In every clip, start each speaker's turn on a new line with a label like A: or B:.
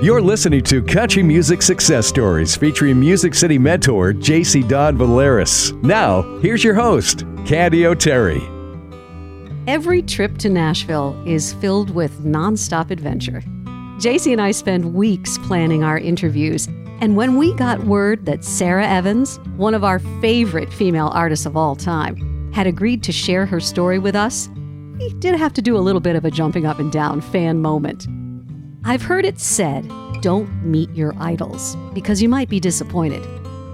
A: You're listening to Country Music Success Stories featuring Music City mentor JC Don Valeris. Now, here's your host, Candy O'Terry.
B: Every trip to Nashville is filled with nonstop adventure. JC and I spend weeks planning our interviews, and when we got word that Sara Evans, one of our favorite female artists of all time, had agreed to share her story with us, we did have to do a little bit of a jumping up and down fan moment. I've heard it said, don't meet your idols, because you might be disappointed.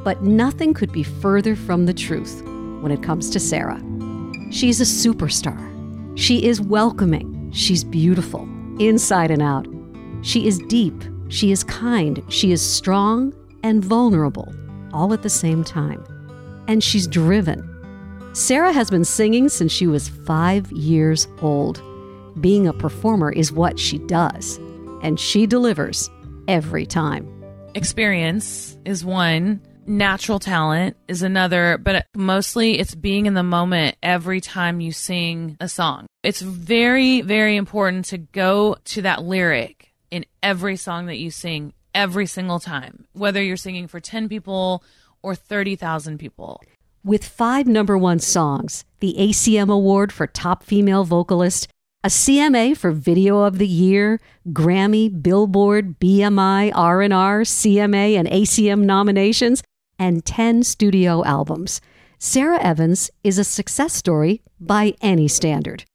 B: But nothing could be further from the truth when it comes to Sara. She's a superstar. She is welcoming. She's beautiful, inside and out. She is deep. She is kind. She is strong and vulnerable, all at the same time. And she's driven. Sara has been singing since she was five years old. Being a performer is what she does and she delivers every time.
C: Experience is one, natural talent is another, but mostly it's being in the moment every time you sing a song. It's very, very important to go to that lyric in every song that you sing every single time, whether you're singing for 10 people or 30,000 people.
B: With five number one songs, the ACM Award for Top Female Vocalist, a CMA for Video of the Year, Grammy, Billboard, BMI, R&R, CMA, and ACM nominations, and 10 studio albums. Sara Evans is a success story by any standard.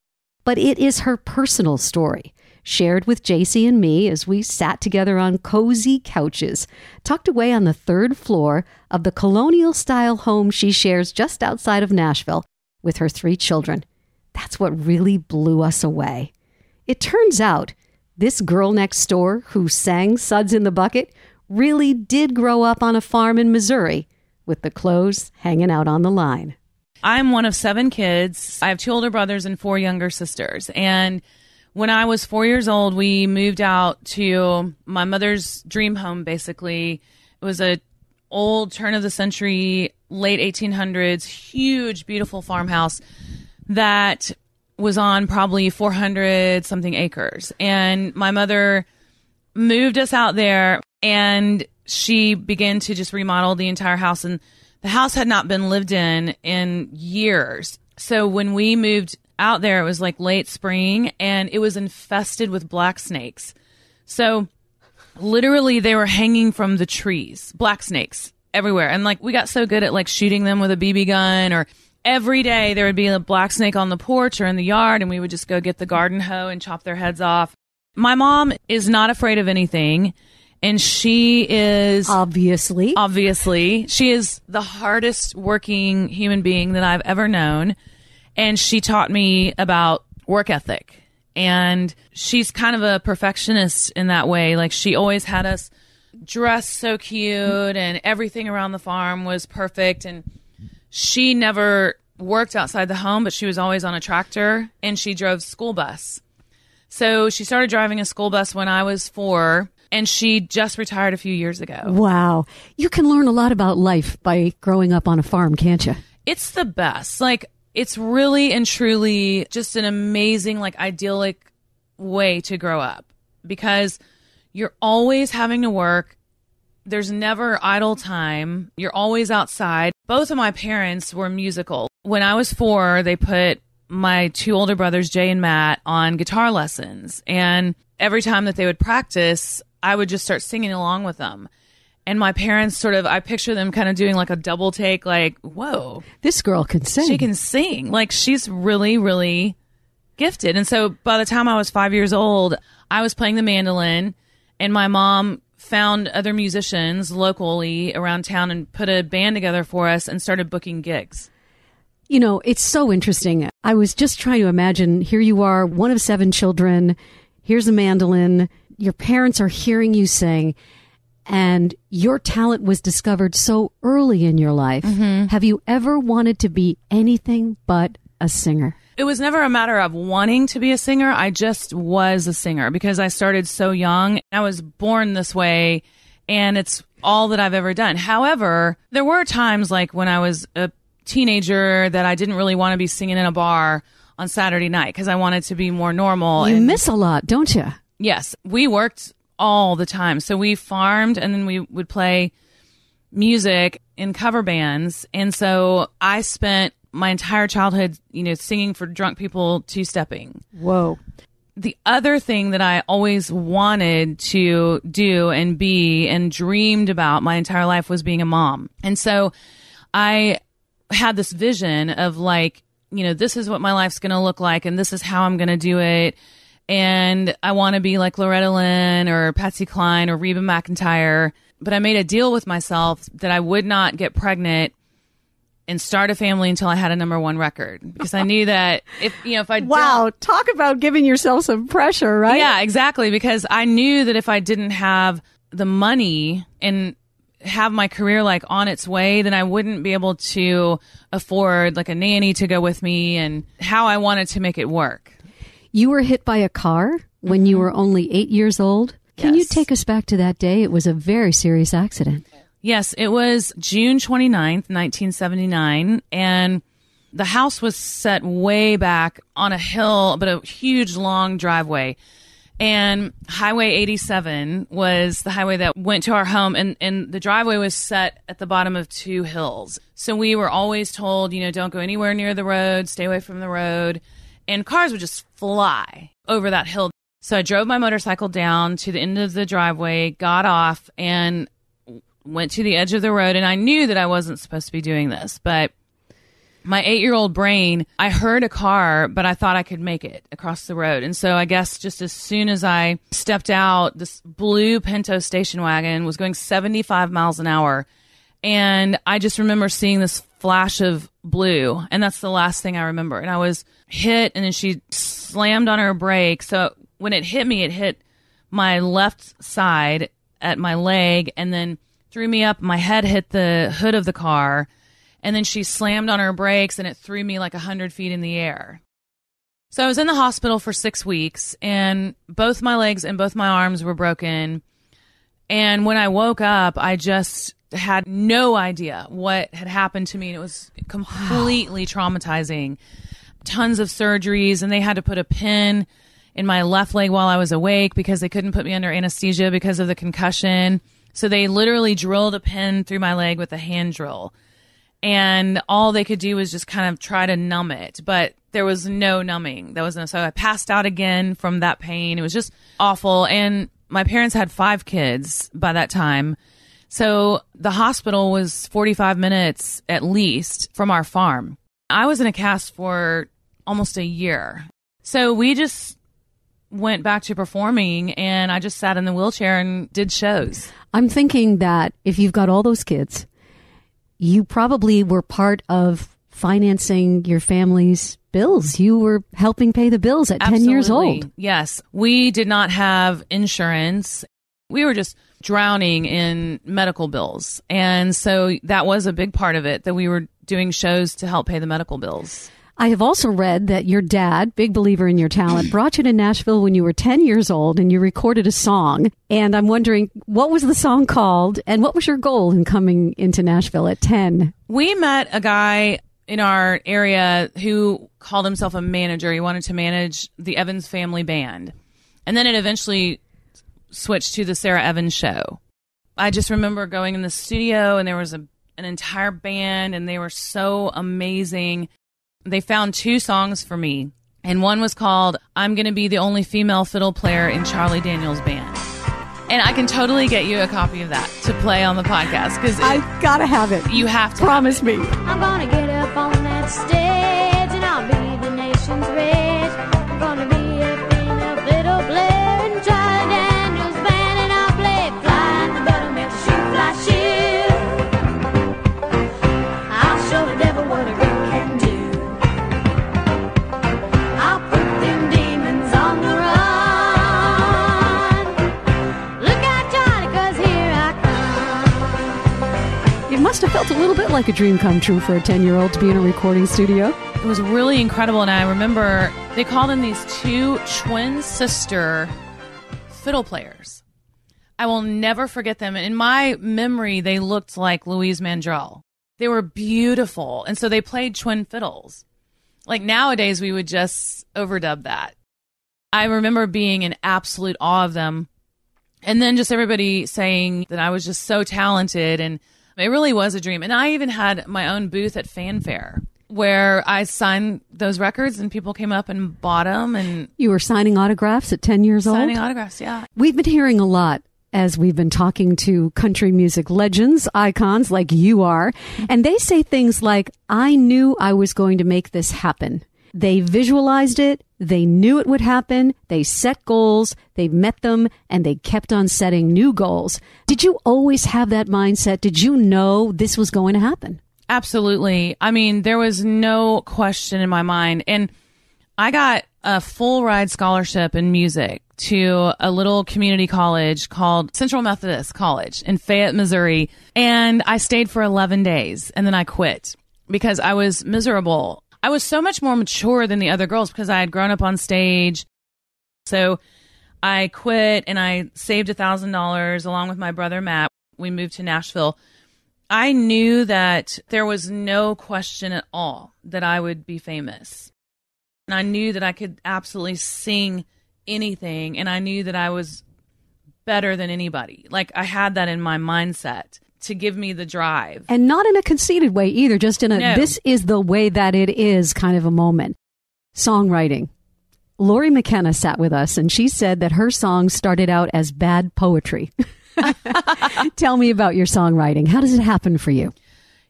B: But it is her personal story, shared with JC and me as we sat together on cozy couches, tucked away on the third floor of the colonial style home she shares just outside of Nashville with her three children. That's what really blew us away. It turns out this girl next door who sang Suds in the Bucket really did grow up on a farm in Missouri with the clothes hanging out on the line.
C: I'm one of seven kids. I have two older brothers and four younger sisters. And when I was four years old, we moved out to my mother's dream home, basically. It was a old turn of the century, late 1800s, huge, beautiful farmhouse that was on probably 400 something acres. And my mother moved us out there and she began to just remodel the entire house. And the house had not been lived in in years. So when we moved out there, it was like late spring and it was infested with black snakes. So literally they were hanging from the trees, black snakes everywhere. And like we got so good at like shooting them with a BB gun or every day there would be a black snake on the porch or in the yard and we would just go get the garden hoe and chop their heads off. My mom is not afraid of anything and she is
B: obviously.
C: Obviously. She is the hardest working human being that I've ever known and she taught me about work ethic. And she's kind of a perfectionist in that way. Like she always had us dressed so cute and everything around the farm was perfect and she never worked outside the home, but she was always on a tractor and she drove school bus. So she started driving a school bus when I was four and she just retired a few years ago.
B: Wow. You can learn a lot about life by growing up on a farm, can't you?
C: It's the best. Like, it's really and truly just an amazing, like, idyllic way to grow up because you're always having to work. There's never idle time. You're always outside. Both of my parents were musical. When I was four, they put my two older brothers, Jay and Matt, on guitar lessons. And every time that they would practice, I would just start singing along with them. And my parents sort of, I picture them kind of doing like a double take, like, whoa,
B: This girl can sing.
C: she can sing. Like, she's really, really gifted. And so by the time I was five years old, I was playing the mandolin, and my mom found other musicians locally around town and put a band together for us and started booking gigs.
B: You know, it's so interesting. I was just trying to imagine here you are, one of seven children. Here's a mandolin. Your parents are hearing you sing, and your talent was discovered so early in your life. Mm-hmm. Have you ever wanted to be anything but a singer?
C: It was never a matter of wanting to be a singer. I just was a singer because I started so young. I was born this way and it's all that I've ever done. However, there were times like when I was a teenager that I didn't really want to be singing in a bar on Saturday night because I wanted to be more normal.
B: You
C: and
B: miss a lot, don't you?
C: yes, we worked all the time. So we farmed and then we would play music in cover bands. And so I spent my entire childhood, you know, singing for drunk people two stepping.
B: Whoa.
C: The other thing that I always wanted to do and be and dreamed about my entire life was being a mom. And so I had this vision of like, you know, this is what my life's going to look like and this is how I'm going to do it. And I want to be like Loretta Lynn or Patsy Cline or Reba McEntire. But I made a deal with myself that I would not get pregnant and start a family until I had a number one record. Because I knew that if you know if I
B: wow
C: don't-
B: talk about giving yourself some pressure right?
C: Yeah exactly. Because I knew that if I didn't have the money and have my career like on its way then I wouldn't be able to afford like a nanny to go with me and how I wanted to make it work.
B: you were hit by a car when you mm-hmm. were only eight years old. Can you take us back to that day? It was a very serious accident
C: Yes, it was June 29th, 1979, and the house was set way back on a hill, but a huge long driveway. And Highway 87 was the highway that went to our home, and, and the driveway was set at the bottom of two hills. So we were always told, you know, don't go anywhere near the road, stay away from the road. And cars would just fly over that hill. So I drove my motorcycle down to the end of the driveway, got off, and went to the edge of the road and I knew that I wasn't supposed to be doing this, but my eight year old brain, I heard a car, but I thought I could make it across the road. And so I guess just as soon as I stepped out, this blue Pinto station wagon was going 75 miles an hour. And I just remember seeing this flash of blue. And that's the last thing I remember. And I was hit and then she slammed on her brake. So when it hit me, it hit my left side at my leg and then threw me up. My head hit the hood of the car. And then she slammed on her brakes and it threw me like a hundred feet in the air. So I was in the hospital for six weeks and both my legs and both my arms were broken. And when I woke up, I just had no idea what had happened to me. And it was completely traumatizing. Tons of surgeries, and they had to put a pin in my left leg while I was awake because they couldn't put me under anesthesia because of the concussion. So they literally drilled a pin through my leg with a hand drill. And all they could do was just kind of try to numb it, but there was no numbing. There was no, so I passed out again from that pain. It was just awful. And my parents had five kids by that time. So the hospital was 45 minutes at least from our farm. I was in a cast for almost a year. So we just went back to performing and I just sat in the wheelchair and did shows.
B: I'm thinking that if you've got all those kids, you probably were part of financing your family's bills. You were helping pay the bills at 10 years old.
C: Yes. We did not have insurance. We were just drowning in medical bills. And so that was a big part of it that we were doing shows to help pay the medical bills.
B: I have also read that your dad, big believer in your talent, brought you to Nashville when you were 10 years old and you recorded a song. And I'm wondering, what was the song called and what was your goal in coming into Nashville at 10?
C: We met a guy in our area who called himself a manager. He wanted to manage the Evans family band. And then it eventually switched to the Sara Evans show. I just remember going in the studio and there was a, an entire band and they were so amazing. They found two songs for me. And one was called I'm Gonna Be the Only Female Fiddle Player in Charlie Daniels Band. And I can totally get you a copy of that to play on the podcast because I
B: gotta have it.
C: you have to.
B: Promise me.
D: I'm gonna get up on that stage and I'll be the nation's rage.
B: Like a dream come true for a 10 year old to be in a recording studio.
C: It was really incredible. And I remember they called in these two twin sister fiddle players. I will never forget them. In my memory, they looked like Louise Mandrell. They were beautiful. And so they played twin fiddles. Like nowadays, we would just overdub that. I remember being in absolute awe of them. And then just everybody saying that I was just so talented and it really was a dream. And I even had my own booth at Fan Fair where I signed those records and people came up and bought them and
B: You were signing autographs at 10 years
C: signing
B: old?
C: Signing autographs. Yeah.
B: We've been hearing a lot as we've been talking to country music legends, icons like you are, and they say things like, I knew I was going to make this happen. They visualized it. They knew it would happen. They set goals. They met them and they kept on setting new goals. Did you always have that mindset? Did you know this was going to happen?
C: Absolutely. I mean, there was no question in my mind. And I got a full ride scholarship in music to a little community college called Central Methodist College in Fayette, Missouri. And I stayed for 11 days and then I quit because I was miserable. I was so much more mature than the other girls because I had grown up on stage. So I quit and I saved a thousand dollars along with my brother Matt. We moved to Nashville. I knew that there was no question at all that I would be famous. And I knew that I could absolutely sing anything and I knew that I was better than anybody. Like I had that in my mindset to give me the drive.
B: And not in a conceited way either, just in a
C: No.
B: this is the way that it is kind of a moment. Songwriting. Lori McKenna sat with us and she said that her songs started out as bad poetry. Tell me about your songwriting. How does it happen for you?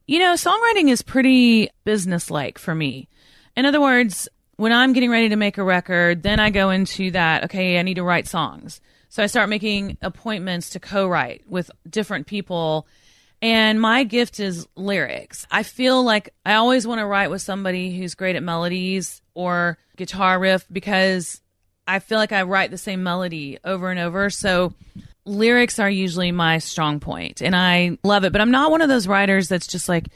C: You know, songwriting is pretty businesslike for me. In other words, when I'm getting ready to make a record, then I go into that, okay, I need to write songs. So I start making appointments to co write with different people. And my gift is lyrics. I feel like I always want to write with somebody who's great at melodies or guitar riff because I feel like I write the same melody over and over. So lyrics are usually my strong point and I love it. But I'm not one of those writers that's just like,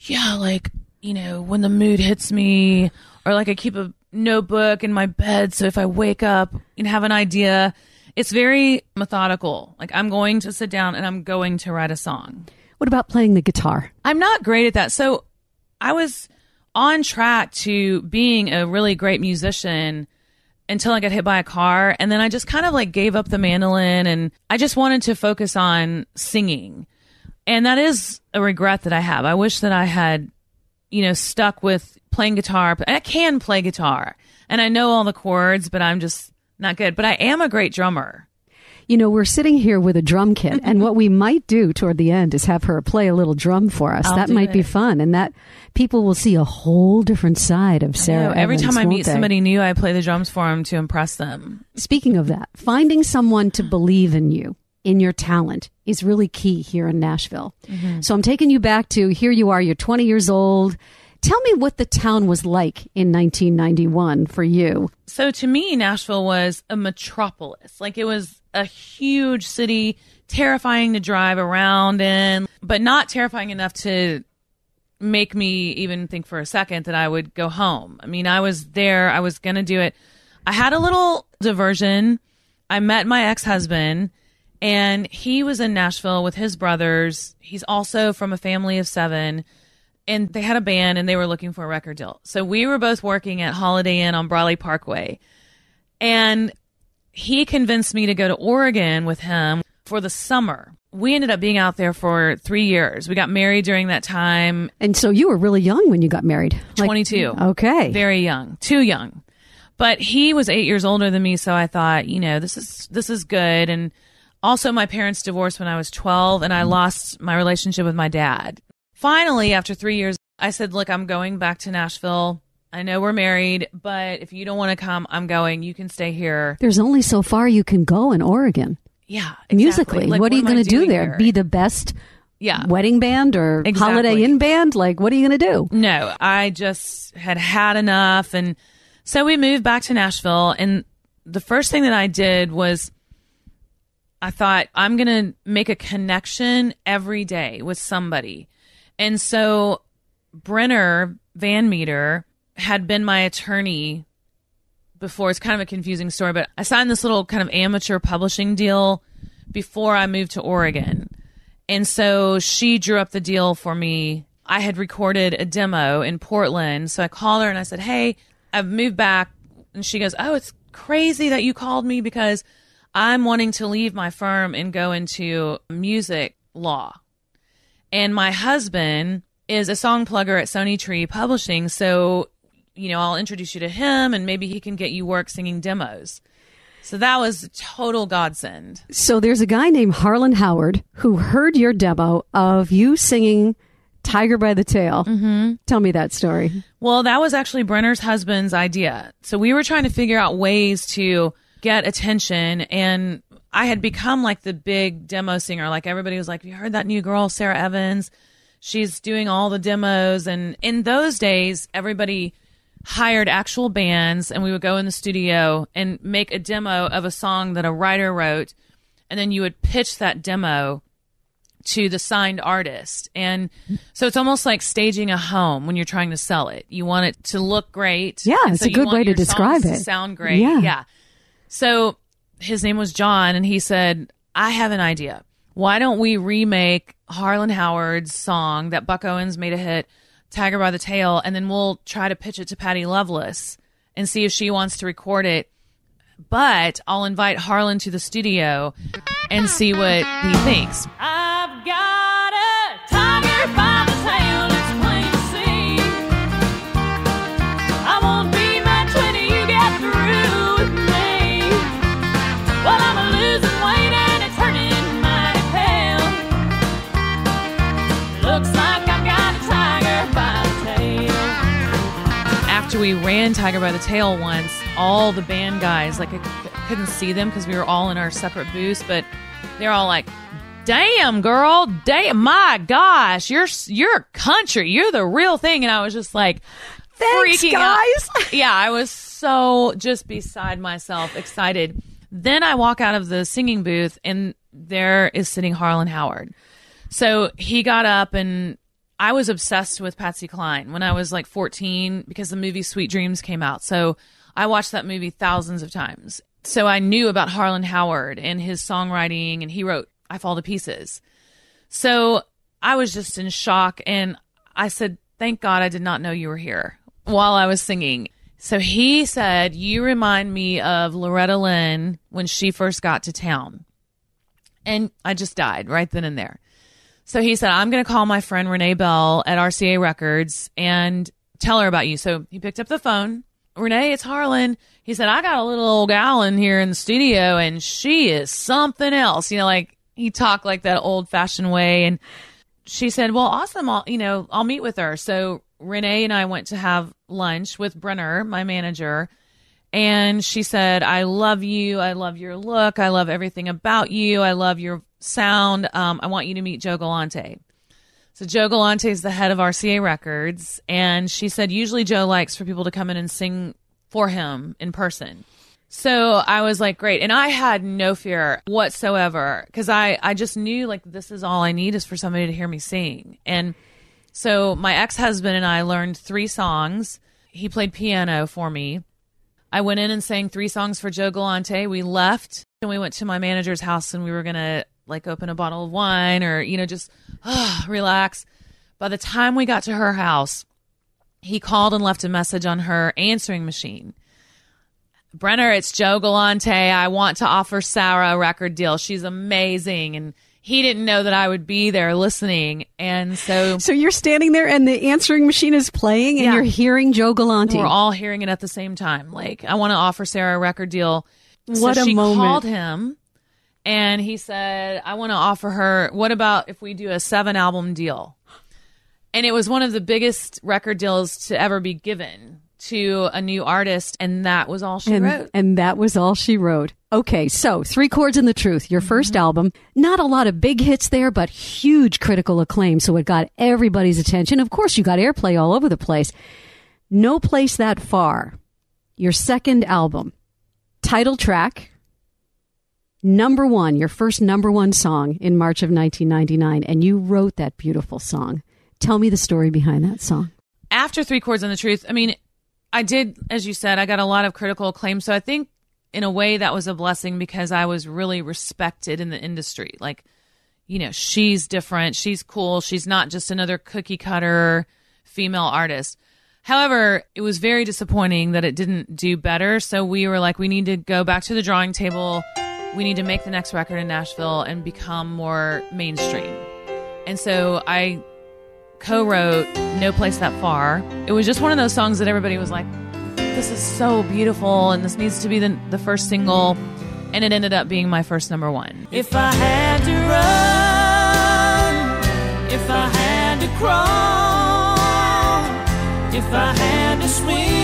C: yeah, like, you know, when the mood hits me, or like I keep a notebook in my bed. So if I wake up and have an idea, it's very methodical. Like I'm going to sit down and I'm going to write a song.
B: What about playing the guitar?
C: I'm not great at that. So I was on track to being a really great musician until I got hit by a car. And then I just kind of like gave up the mandolin and I just wanted to focus on singing. And that is a regret that I have. I wish that I had, you know, stuck with playing guitar. I can play guitar and I know all the chords, but I'm just not good. But I am a great drummer.
B: You know, we're sitting here with a drum kit, and what we might do toward the end is have her play a little drum for us.
C: I'll
B: that might be fun, and that people will see a whole different side of
C: Sara. Know, every
B: Evans,
C: time I meet
B: they?
C: somebody new, I play the drums for them to impress them.
B: Speaking of that, finding someone to believe in you, in your talent, is really key here in Nashville. Mm-hmm. So I'm taking you back to here you are, you're 20 years old. Tell me what the town was like in 1991 for you.
C: So to me, Nashville was a metropolis. Like it was a huge city, terrifying to drive around in, but not terrifying enough to make me even think for a second that I would go home. I mean, I was there, I was going to do it. I had a little diversion. I met my ex husband, and he was in Nashville with his brothers. He's also from a family of seven and they had a band and they were looking for a record deal. So we were both working at Holiday Inn on Briley Parkway. And he convinced me to go to Oregon with him for the summer. We ended up being out there for three years. We got married during that time,
B: And so you were really young when you got married. Like-
C: 22.
B: Okay.
C: Very young, too young. But he was eight years older than me, so I thought, you know, this is this is good. And also, my parents divorced when I was 12, and I mm. lost my relationship with my dad. Finally, after three years, I said, "Look, I'm going back to Nashville. I know we're married, but if you don't want to come, I'm going. You can stay here."
B: There's only so far you can go in Oregon
C: Yeah, exactly.
B: musically.
C: Like,
B: what are you going to do there?
C: here?
B: Be the best
C: yeah.
B: wedding band or
C: Exactly.
B: Holiday Inn band? Like, what are you going to do?
C: No, I just had had enough. And so we moved back to Nashville. And the first thing that I did was I thought, I'm going to make a connection every day with somebody. And so Brenner Van Meter had been my attorney before. It's kind of a confusing story, but I signed this little kind of amateur publishing deal before I moved to Oregon. And so she drew up the deal for me. I had recorded a demo in Portland. So I called her and I said, Hey, I've moved back. And she goes, Oh, it's crazy that you called me because I'm wanting to leave my firm and go into music law. And my husband is a song plugger at Sony Tree Publishing. So, you know, I'll introduce you to him and maybe he can get you work singing demos. So that was a total godsend.
B: So there's a guy named Harlan Howard who heard your demo of you singing Tiger by the Tail. Mm-hmm. Tell me that story.
C: Well, that was actually Brenner's husband's idea. So we were trying to figure out ways to get attention and I had become like the big demo singer. Like everybody was like, "You heard that new girl, Sara Evans? She's doing all the demos." And in those days, everybody hired actual bands, and we would go in the studio and make a demo of a song that a writer wrote, and then you would pitch that demo to the signed artist. And so it's almost like staging a home when you're trying to sell it. You want it to look great.
B: Yeah, it's
C: so
B: a good way to describe it.
C: sound great.
B: Yeah.
C: yeah. So his name was John, and he said, I have an idea. Why don't we remake Harlan Howard's song that Buck Owens made a hit, Tiger by the Tail, and then we'll try to pitch it to Patty Loveless and see if she wants to record it. But I'll invite Harlan to the studio and see what he thinks. I've got After we ran Tiger by the Tail once, all the band guys, like I couldn't see them because we were all in our separate booths, but they're all like, "Damn, girl! Damn, my gosh, you're you're country. You're the real thing." And I was just like,
B: Thanks,
C: freaking out.
B: guys.
C: yeah, I was so just beside myself, excited. Then I walk out of the singing booth, and there is sitting Harlan Howard. So he got up, and I was obsessed with Patsy Cline when I was like 14 because the movie Sweet Dreams came out. So I watched that movie thousands of times. So I knew about Harlan Howard and his songwriting, and he wrote I Fall to Pieces. So I was just in shock, and I said, Thank God I did not know you were here while I was singing. So he said, You remind me of Loretta Lynn when she first got to town. And I just died right then and there. So he said, I'm going to call my friend Renee Bell at RCA Records and tell her about you. So he picked up the phone. Renee, it's Harlan. He said, I got a little old gal in here in the studio and she is something else. You know, like he talked like that old fashioned way. And she said, well, awesome. I'll, you know, I'll meet with her. So Renee and I went to have lunch with Brenner, my manager. And she said, I love you. I love your look. I love everything about you. I love your sound. Um, I want you to meet Joe Galante. So Joe Galante is the head of RCA Records. And she said, usually Joe likes for people to come in and sing for him in person. So I was like, great. And I had no fear whatsoever because I, I just knew like this is all I need is for somebody to hear me sing. And so my ex husband and I learned three songs. He played piano for me. I went in and sang three songs for Joe Galante. We left and we went to my manager's house and we were going to like open a bottle of wine or, you know, just ah, relax. By the time we got to her house, he called and left a message on her answering machine. Brenner, it's Joe Galante. I want to offer Sara a record deal. She's amazing. And he didn't know that I would be there listening. And so
B: So you're standing there and the answering machine is playing and
C: Yeah.
B: you're hearing Joe Galante.
C: we're all hearing it at the same time. Like, I want to offer Sara a record deal.
B: What
C: so
B: a
C: she
B: moment.
C: called him and he said, I want to offer her, what about if we do a seven album deal? And it was one of the biggest record deals to ever be given to a new artist. And that was all she
B: and,
C: wrote.
B: and that was all she wrote. Okay, so Three Chords and the Truth, your 1st
C: Mm-hmm.
B: album. Not a lot of big hits there, but huge critical acclaim. So it got everybody's attention. Of course, you got airplay all over the place. No Place That Far, your second album. Title track, number one, your first number one song in March of 1999. And you wrote that beautiful song. Tell me the story behind that song.
C: after Three Chords and the Truth, I mean, I did, as you said, I got a lot of critical acclaim. So I think in a way that was a blessing because I was really respected in the industry. Like, you know, she's different. She's cool. She's not just another cookie cutter female artist. However, it was very disappointing that it didn't do better. So we were like, we need to go back to the drawing table we need to make the next record in Nashville and become more mainstream. And so I co wrote No Place That Far. It was just one of those songs that everybody was like, this is so beautiful and this needs to be the, the first single. And it ended up being my first number one.
E: If I had to run, if I had to crawl, if I had to swim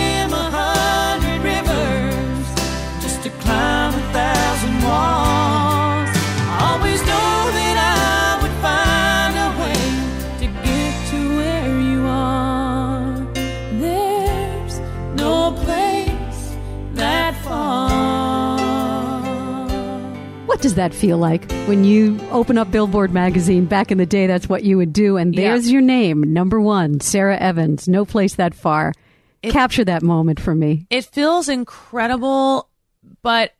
B: What does that feel like when you open up Billboard magazine? Back in the day, that's what you would do. And
C: Yeah.
B: there's your name, number one, Sara Evans, No Place That Far. Capture that moment for me.
C: it feels incredible, but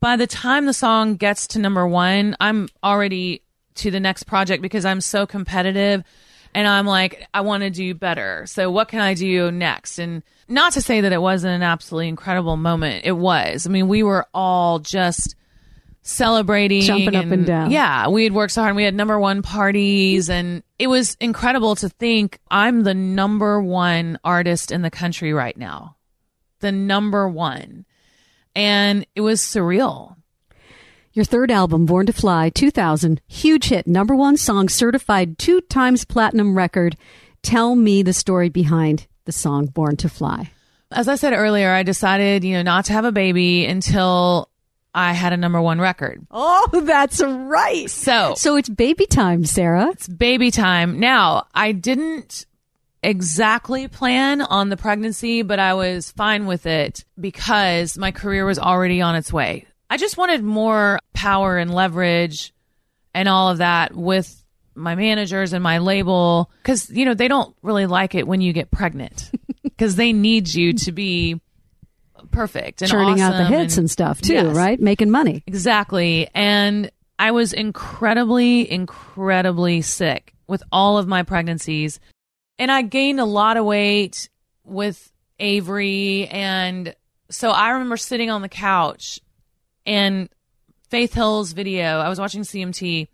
C: by the time the song gets to number one, I'm already to the next project because I'm so competitive and I'm like, I want to do better. So what can I do next? And not to say that it wasn't an absolutely incredible moment. It was. I mean, we were all just celebrating
B: Jumping up and down.
C: Yeah, we had worked so hard. and We had number one parties, and it was incredible to think I'm the number one artist in the country right now, the number one, and it was surreal.
B: Your third album, Born to Fly, 2000, huge hit, number one song, certified two times platinum record. Tell me the story behind the song Born to Fly.
C: As I said earlier, I decided, you know, not to have a baby until I had a number one record.
B: Oh, that's right.
C: So
B: So it's baby time, Sara.
C: it's baby time. Now, I didn't exactly plan on the pregnancy, but I was fine with it because my career was already on its way. I just wanted more power and leverage and all of that with my managers and my label because, you know, they don't really like it when you get pregnant because they need you to be perfect and
B: Churning out the
C: awesome
B: hits and, stuff too,
C: Yes.
B: right? Making money.
C: Exactly. And I was incredibly, incredibly sick with all of my pregnancies. And I gained a lot of weight with Avery. And so I remember sitting on the couch and Faith Hill's video, I was watching CMT.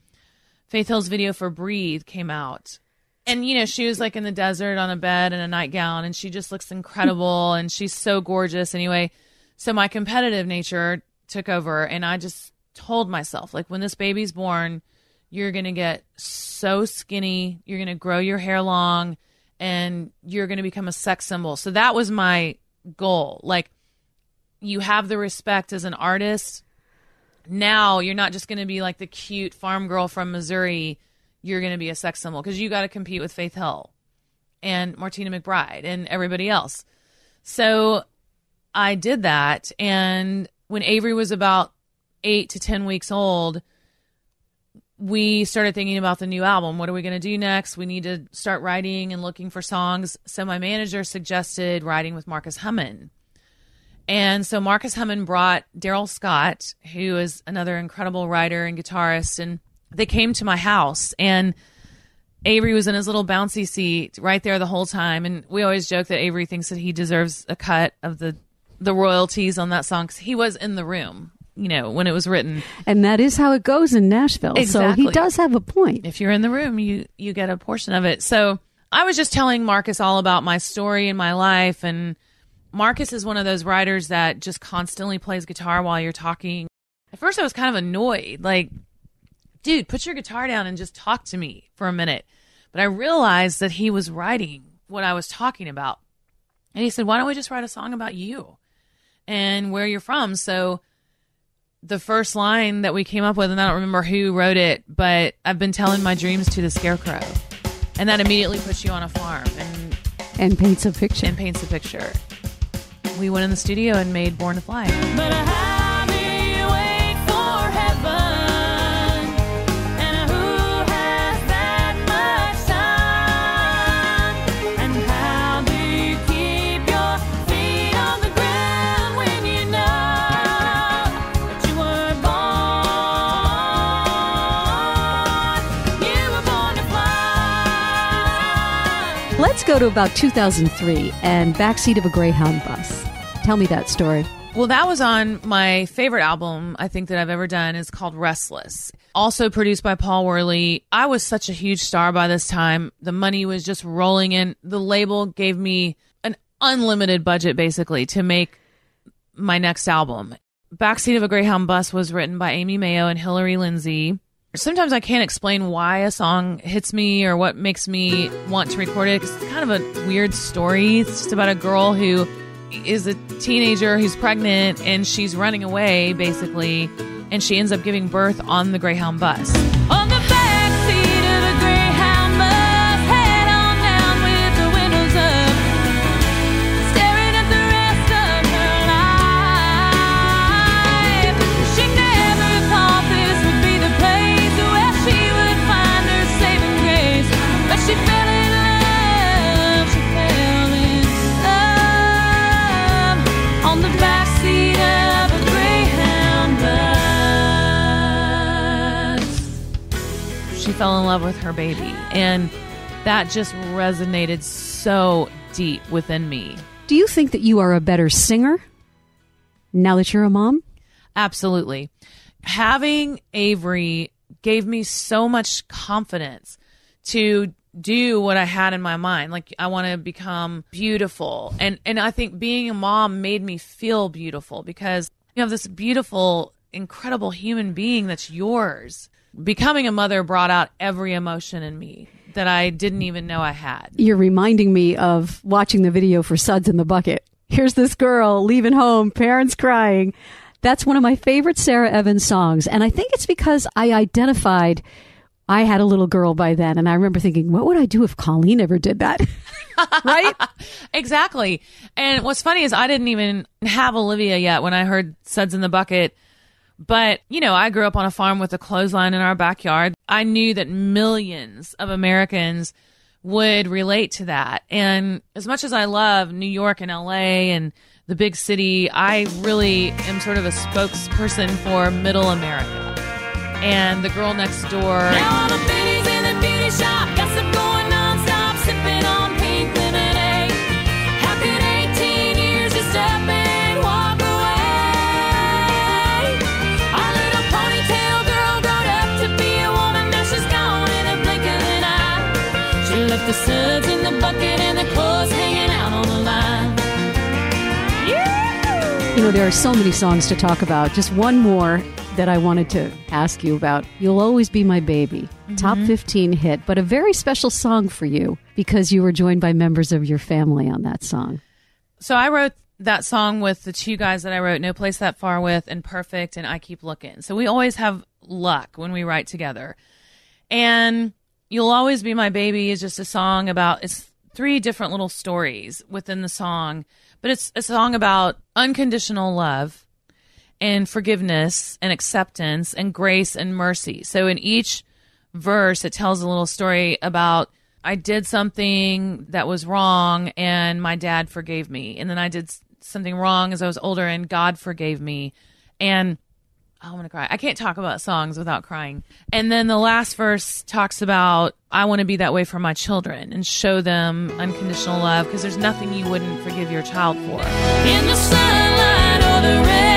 C: Faith Hill's video for Breathe came out. And, you know, she was like in the desert on a bed in a nightgown and she just looks incredible and she's so gorgeous. Anyway, so my competitive nature took over and I just told myself, like, when this baby's born, you're going to get so skinny, you're going to grow your hair long, and you're going to become a sex symbol. So that was my goal. Like, you have the respect as an artist. Now you're not just going to be like the cute farm girl from Missouri. You're going to be a sex symbol because you got to compete with Faith Hill and Martina McBride and everybody else. So I did that. And when Avery was about eight to 10 weeks old, we started thinking about the new album. What are we going to do next? We need to start writing and looking for songs. So my manager suggested writing with Marcus Hummon. And so Marcus Hummon brought Darrell Scott, who is another incredible writer and guitarist, and they came to my house and Avery was in his little bouncy seat right there the whole time. And we always joke that Avery thinks that he deserves a cut of the the royalties on that song because he was in the room, you know, when it was written.
B: And that is how it goes in Nashville. So he does have a point.
C: If you're in the room, you you get a portion of it. So I was just telling Marcus all about my story and my life, and Marcus is one of those writers that just constantly plays guitar while you're talking. At first, I was kind of annoyed, like, dude, put your guitar down and just talk to me for a minute. But I realized that he was writing what I was talking about. And he said, Why don't we just write a song about you and where you're from? So the first line that we came up with, and I don't remember who wrote it, but I've been telling my dreams to the scarecrow. And that immediately puts you on a farm and,
B: And paints a picture.
C: and paints a picture. We went in the studio and made Born to Fly.
B: Go to about 2003 and backseat of a Greyhound bus. Tell me that story.
C: Well, that was on my favorite album, I think, that I've ever done is called Restless. Also produced by Paul Worley. I was such a huge star by this time. The money was just rolling in. The label gave me an unlimited budget basically to make my next album. Backseat of a Greyhound Bus was written by Aimee Mayo and Hillary Lindsey. Sometimes I can't explain why a song hits me or what makes me want to record it. It's kind of a weird story. It's just about a girl who is a teenager who's pregnant and she's running away basically, and she ends up giving birth on the Greyhound bus.
E: On love
C: with her baby, and that just resonated so deep within me.
B: Do you think that you are a better singer now that you're a mom?
C: Absolutely. Having Avery gave me so much confidence to do what I had in my mind. Like I want to become beautiful. And and I think being a mom made me feel beautiful because you have this beautiful, incredible human being that's yours. Becoming a mother brought out every emotion in me that I didn't even know I had.
B: You're reminding me of watching the video for Suds in the Bucket. Here's this girl leaving home, parents crying. That's one of my favorite Sara Evans songs. And I think it's because I identified I had a little girl by then. And I remember thinking, what would I do if Colleen ever did that? right?
C: Exactly. And what's funny is I didn't even have Olivia yet when I heard Suds in the Bucket. But, you know, I grew up on a farm with a clothesline in our backyard. I knew that millions of Americans would relate to that. And as much as I love New York and LA and the big city, I really am sort of a spokesperson for middle America. And the girl next door.
E: Suds in the bucket and the clothes hanging out on the line.
B: You know, there are so many songs to talk about. Just one more that I wanted to ask you about. You'll Always Be My Baby, mm-hmm. top 15 hit, but a very special song for you because you were joined by members of your family on that song.
C: So I wrote that song with the two guys that I wrote No Place That Far with and Perfect and I Keep Looking. So we always have luck when we write together. And You'll Always Be My Baby is just a song about it's three different little stories within the song, but it's a song about unconditional love and forgiveness and acceptance and grace and mercy. So in each verse, it tells a little story about I did something that was wrong and my dad forgave me. And then I did something wrong as I was older and God forgave me. And I'm going to cry. I can't talk about songs without crying. And then the last verse talks about I want to be that way for my children and show them unconditional love because there's nothing you wouldn't forgive your child for.
E: In the sunlight or the rain,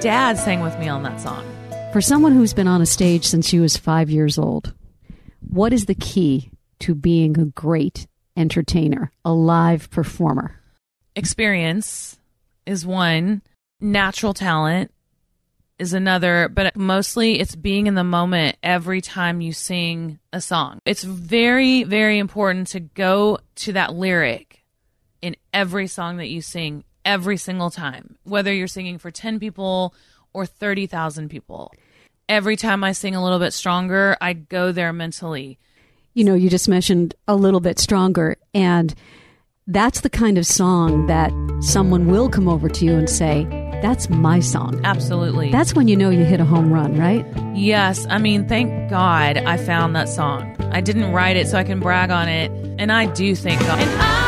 C: dad sang with me on that song.
B: For someone who's been on a stage since she was five years old, what is the key to being a great entertainer, a live performer?
C: experience is one, natural talent is another, but mostly it's being in the moment every time you sing a song. It's very, very important to go to that lyric in every song that you sing every single time, whether you're singing for 10 people or 30,000 people. Every time I sing a little bit stronger, I go there mentally.
B: You know, you just mentioned a little bit stronger, and that's the kind of song that someone will come over to you and say, That's my song.
C: Absolutely.
B: That's when you know you hit a home run, right?
C: Yes, I mean, thank God I found that song. I didn't write it so I can brag on it, and I do thank God.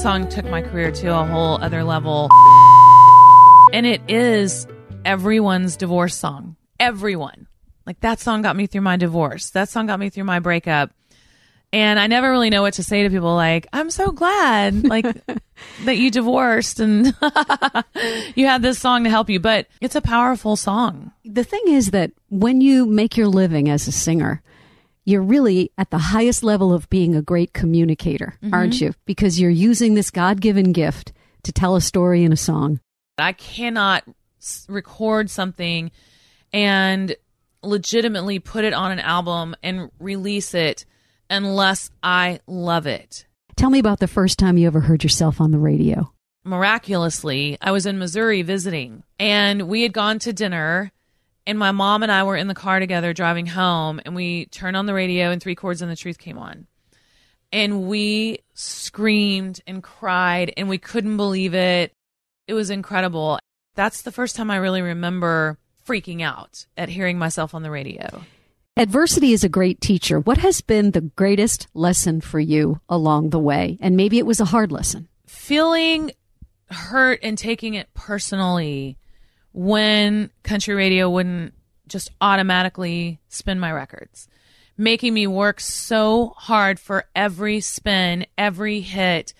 C: Song took my career to a whole other level. And it is everyone's divorce song. Everyone. Like that song got me through my divorce. That song got me through my breakup. And I never really know what to say to people like, I'm so glad like that you divorced and you had this song to help you, but it's a powerful song.
B: The thing is that when you make your living as a singer, you're really at the highest level of being a great communicator, mm-hmm. aren't you? Because you're using this God given gift to tell a story in a song.
C: I cannot record something and legitimately put it on an album and release it unless I love it.
B: Tell me about the first time you ever heard yourself on the radio.
C: Miraculously, I was in Missouri visiting and we had gone to dinner and my mom and I were in the car together driving home and we turned on the radio and Three Chords and the Truth came on. And we screamed and cried and we couldn't believe it. It was incredible. That's the first time I really remember freaking out at hearing myself on the radio.
B: Adversity is a great teacher. What has been the greatest lesson for you along the way? And maybe it was a hard lesson.
C: Feeling hurt and taking it personally when country radio wouldn't just automatically spin my records, making me work so hard for every spin, every hit.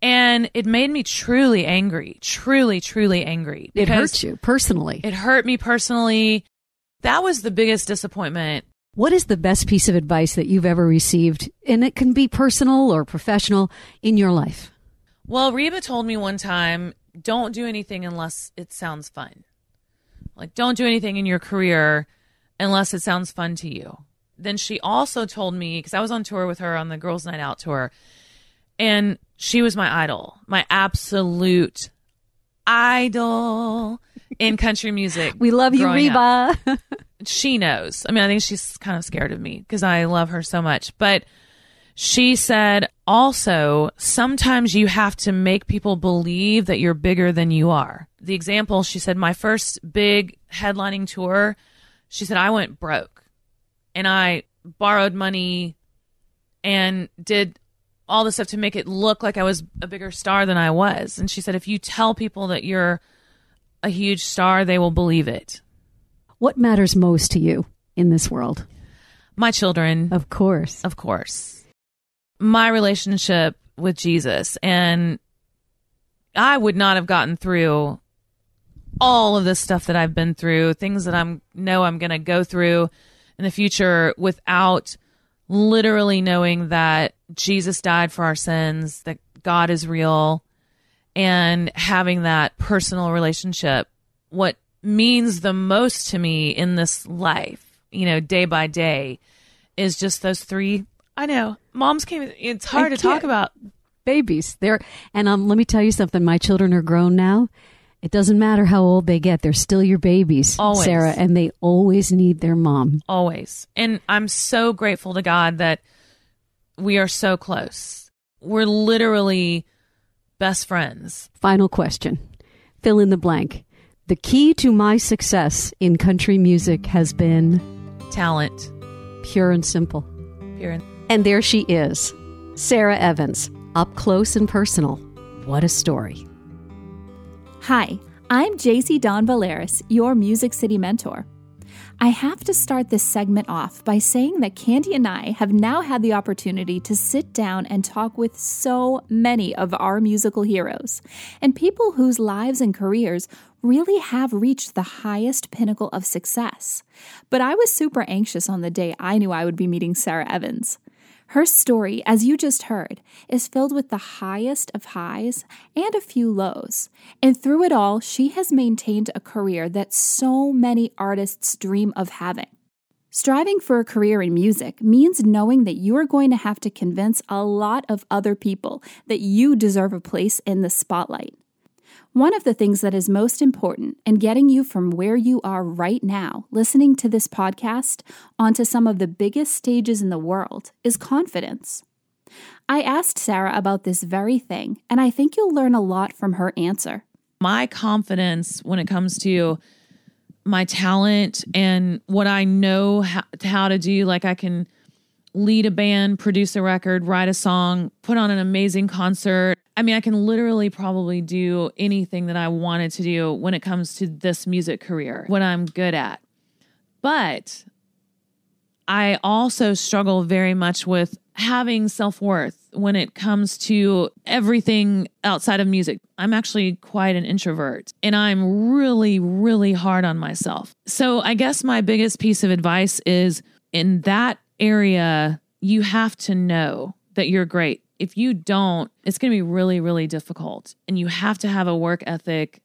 C: And it made me truly angry, truly, truly angry.
B: It hurts you personally.
C: It hurt me personally. That was the biggest disappointment.
B: What is the best piece of advice that you've ever received? And it can be personal or professional in your life.
C: Well, Reba told me one time, don't do anything unless it sounds fun. Like, don't do anything in your career unless it sounds fun to you. Then she also told me, because I was on tour with her on the Girls Night Out tour, and she was my idol, my absolute idol in country music.
B: We love you, Reba.
C: she knows. I mean, I think she's kind of scared of me because I love her so much. But she said also, sometimes you have to make people believe that you're bigger than you are. The example, she said, my first big headlining tour, she said, I went broke and I borrowed money and did all the stuff to make it look like I was a bigger star than I was. And she said, if you tell people that you're a huge star, they will believe it.
B: what matters most to you in this world?
C: My children,
B: Of course.
C: of course. My relationship with Jesus. And I would not have gotten through all of this stuff that I've been through, things that I'm know I'm going to go through in the future without literally knowing that Jesus died for our sins, that God is real, and having that personal relationship. What means the most to me in this life, you know, day by day, is just those three. I know moms came. It's hard
B: I
C: to talk about.
B: Babies. They're and um let me tell you something, my children are grown now. It doesn't matter how old they get, they're still your babies,
C: Always.
B: Sara, and they always need their mom.
C: always. And I'm so grateful to God that we are so close. We're literally best friends.
B: Final question. Fill in the blank. The key to my success in country music has been
C: Talent.
B: pure and simple.
C: Pure.
B: And there she is, Sara Evans, up close and personal. What a story.
F: Hi, I'm JC Don Valeris, your Music City mentor. I have to start this segment off by saying that Candy and I have now had the opportunity to sit down and talk with so many of our musical heroes and people whose lives and careers really have reached the highest pinnacle of success. But I was super anxious on the day I knew I would be meeting Sara Evans. Her story, as you just heard, is filled with the highest of highs and a few lows. And through it all, she has maintained a career that so many artists dream of having. Striving for a career in music means knowing that you are going to have to convince a lot of other people that you deserve a place in the spotlight. One of the things that is most important in getting you from where you are right now, listening to this podcast, onto some of the biggest stages in the world is confidence. I asked Sara about this very thing, and I think you'll learn a lot from her answer.
C: My confidence when it comes to my talent and what I know how, to do, like I can lead a band, produce a record, write a song, put on an amazing concert. I mean, I can literally probably do anything that I wanted to do when it comes to this music career, what I'm good at. But I also struggle very much with having self worth when it comes to everything outside of music. I'm actually quite an introvert and I'm really, really hard on myself. So I guess my biggest piece of advice is in that area, you have to know that you're great. If you don't, it's going to be really, really difficult. And you have to have a work ethic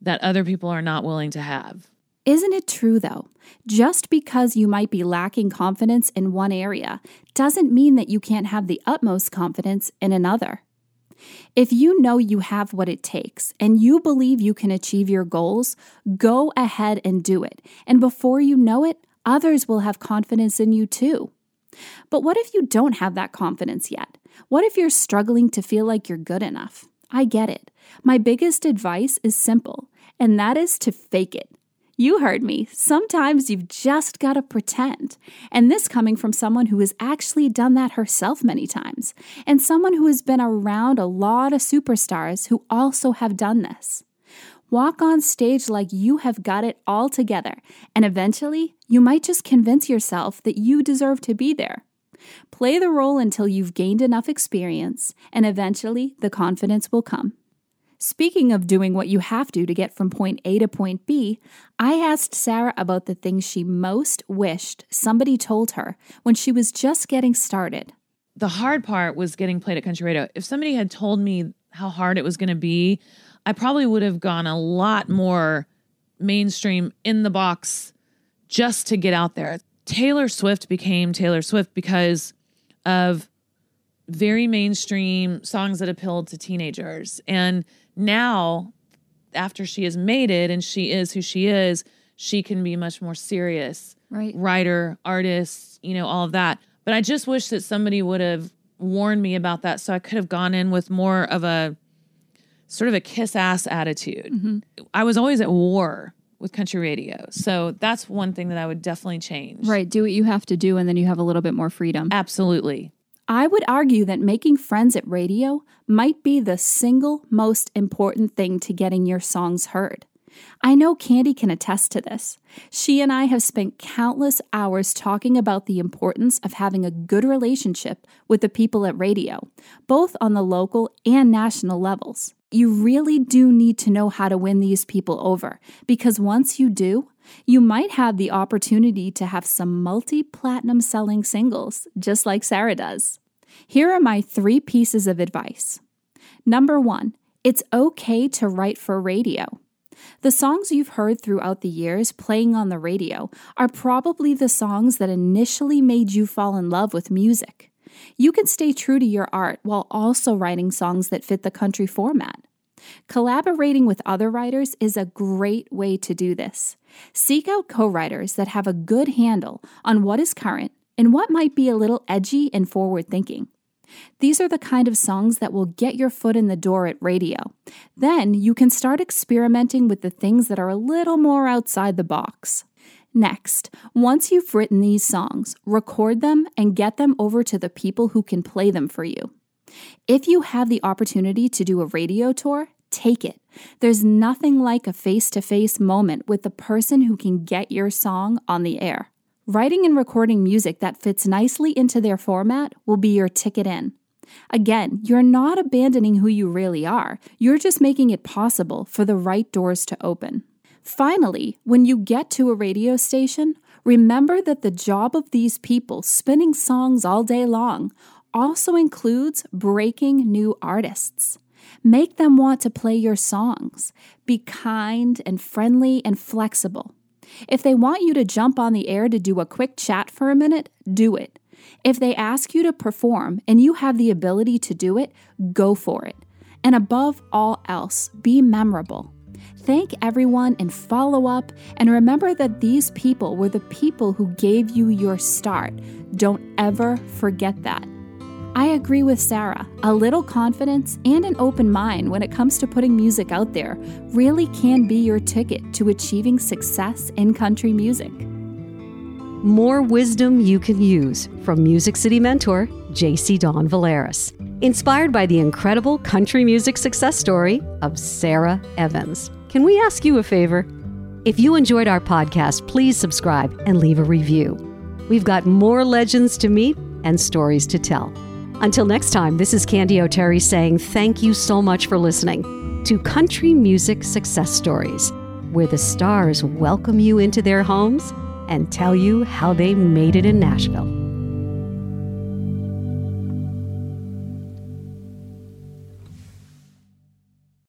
C: that other people are not willing to have.
F: Isn't it true, though? Just because you might be lacking confidence in one area doesn't mean that you can't have the utmost confidence in another. If you know you have what it takes and you believe you can achieve your goals, go ahead and do it. And before you know it, others will have confidence in you too. But what if you don't have that confidence yet? What if you're struggling to feel like you're good enough? I get it. My biggest advice is simple, and that is to fake it. You heard me. Sometimes you've just got to pretend. And this coming from someone who has actually done that herself many times, and someone who has been around a lot of superstars who also have done this. Walk on stage like you have got it all together, and eventually you might just convince yourself that you deserve to be there. Play the role until you've gained enough experience, and eventually the confidence will come. Speaking of doing what you have to to get from point A to point B, I asked Sara about the things she most wished somebody told her when she was just getting started.
C: The hard part was getting played at country radio. If somebody had told me how hard it was going to be, I probably would have gone a lot more mainstream in the box just to get out there. Taylor Swift became Taylor Swift because of very mainstream songs that appealed to teenagers. And now, after she has made it and she is who she is, she can be much more serious.
B: Right.
C: Writer, artist, you know, all of that. But I just wish that somebody would have warned me about that so I could have gone in with more of a sort of a kiss ass attitude. Mm-hmm. I was always at war with country radio. So that's one thing that I would definitely change.
B: Right. Do what you have to do, and then you have a little bit more freedom.
C: Absolutely.
F: I would argue that making friends at radio might be the single most important thing to getting your songs heard. I know Candy can attest to this. She and I have spent countless hours talking about the importance of having a good relationship with the people at radio, both on the local and national levels. You really do need to know how to win these people over, because once you do, you might have the opportunity to have some multi platinum selling singles, just like Sara does. Here are my three pieces of advice. Number one, it's okay to write for radio. The songs you've heard throughout the years playing on the radio are probably the songs that initially made you fall in love with music. You can stay true to your art while also writing songs that fit the country format. Collaborating with other writers is a great way to do this. Seek out co writers that have a good handle on what is current and what might be a little edgy and forward thinking. These are the kind of songs that will get your foot in the door at radio. Then you can start experimenting with the things that are a little more outside the box. Next, once you've written these songs, record them and get them over to the people who can play them for you. If you have the opportunity to do a radio tour, take it. There's nothing like a face to face moment with the person who can get your song on the air. Writing and recording music that fits nicely into their format will be your ticket in. Again, you're not abandoning who you really are, you're just making it possible for the right doors to open. Finally, when you get to a radio station, Remember that the job of these people spinning songs all day long also includes breaking new artists. Make them want to play your songs. Be kind and friendly and flexible. If they want you to jump on the air to do a quick chat for a minute, do it. If they ask you to perform and you have the ability to do it, go for it. And above all else, be memorable. Thank everyone and follow up, and remember that these people were the people who gave you your start. Don't ever forget that. I agree with Sara. A little confidence and an open mind when it comes to putting music out there really can be your ticket to achieving success in country music.
B: More wisdom you can use from Music City mentor JC Don Valeris. Inspired by the incredible country music success story of Sara Evans. Can we ask you a favor? If you enjoyed our podcast, please subscribe and leave a review. We've got more legends to meet and stories to tell. Until next time, this is Candy O'Terry saying thank you so much for listening to Country Music Success Stories, where the stars welcome you into their homes and tell you how they made it in Nashville.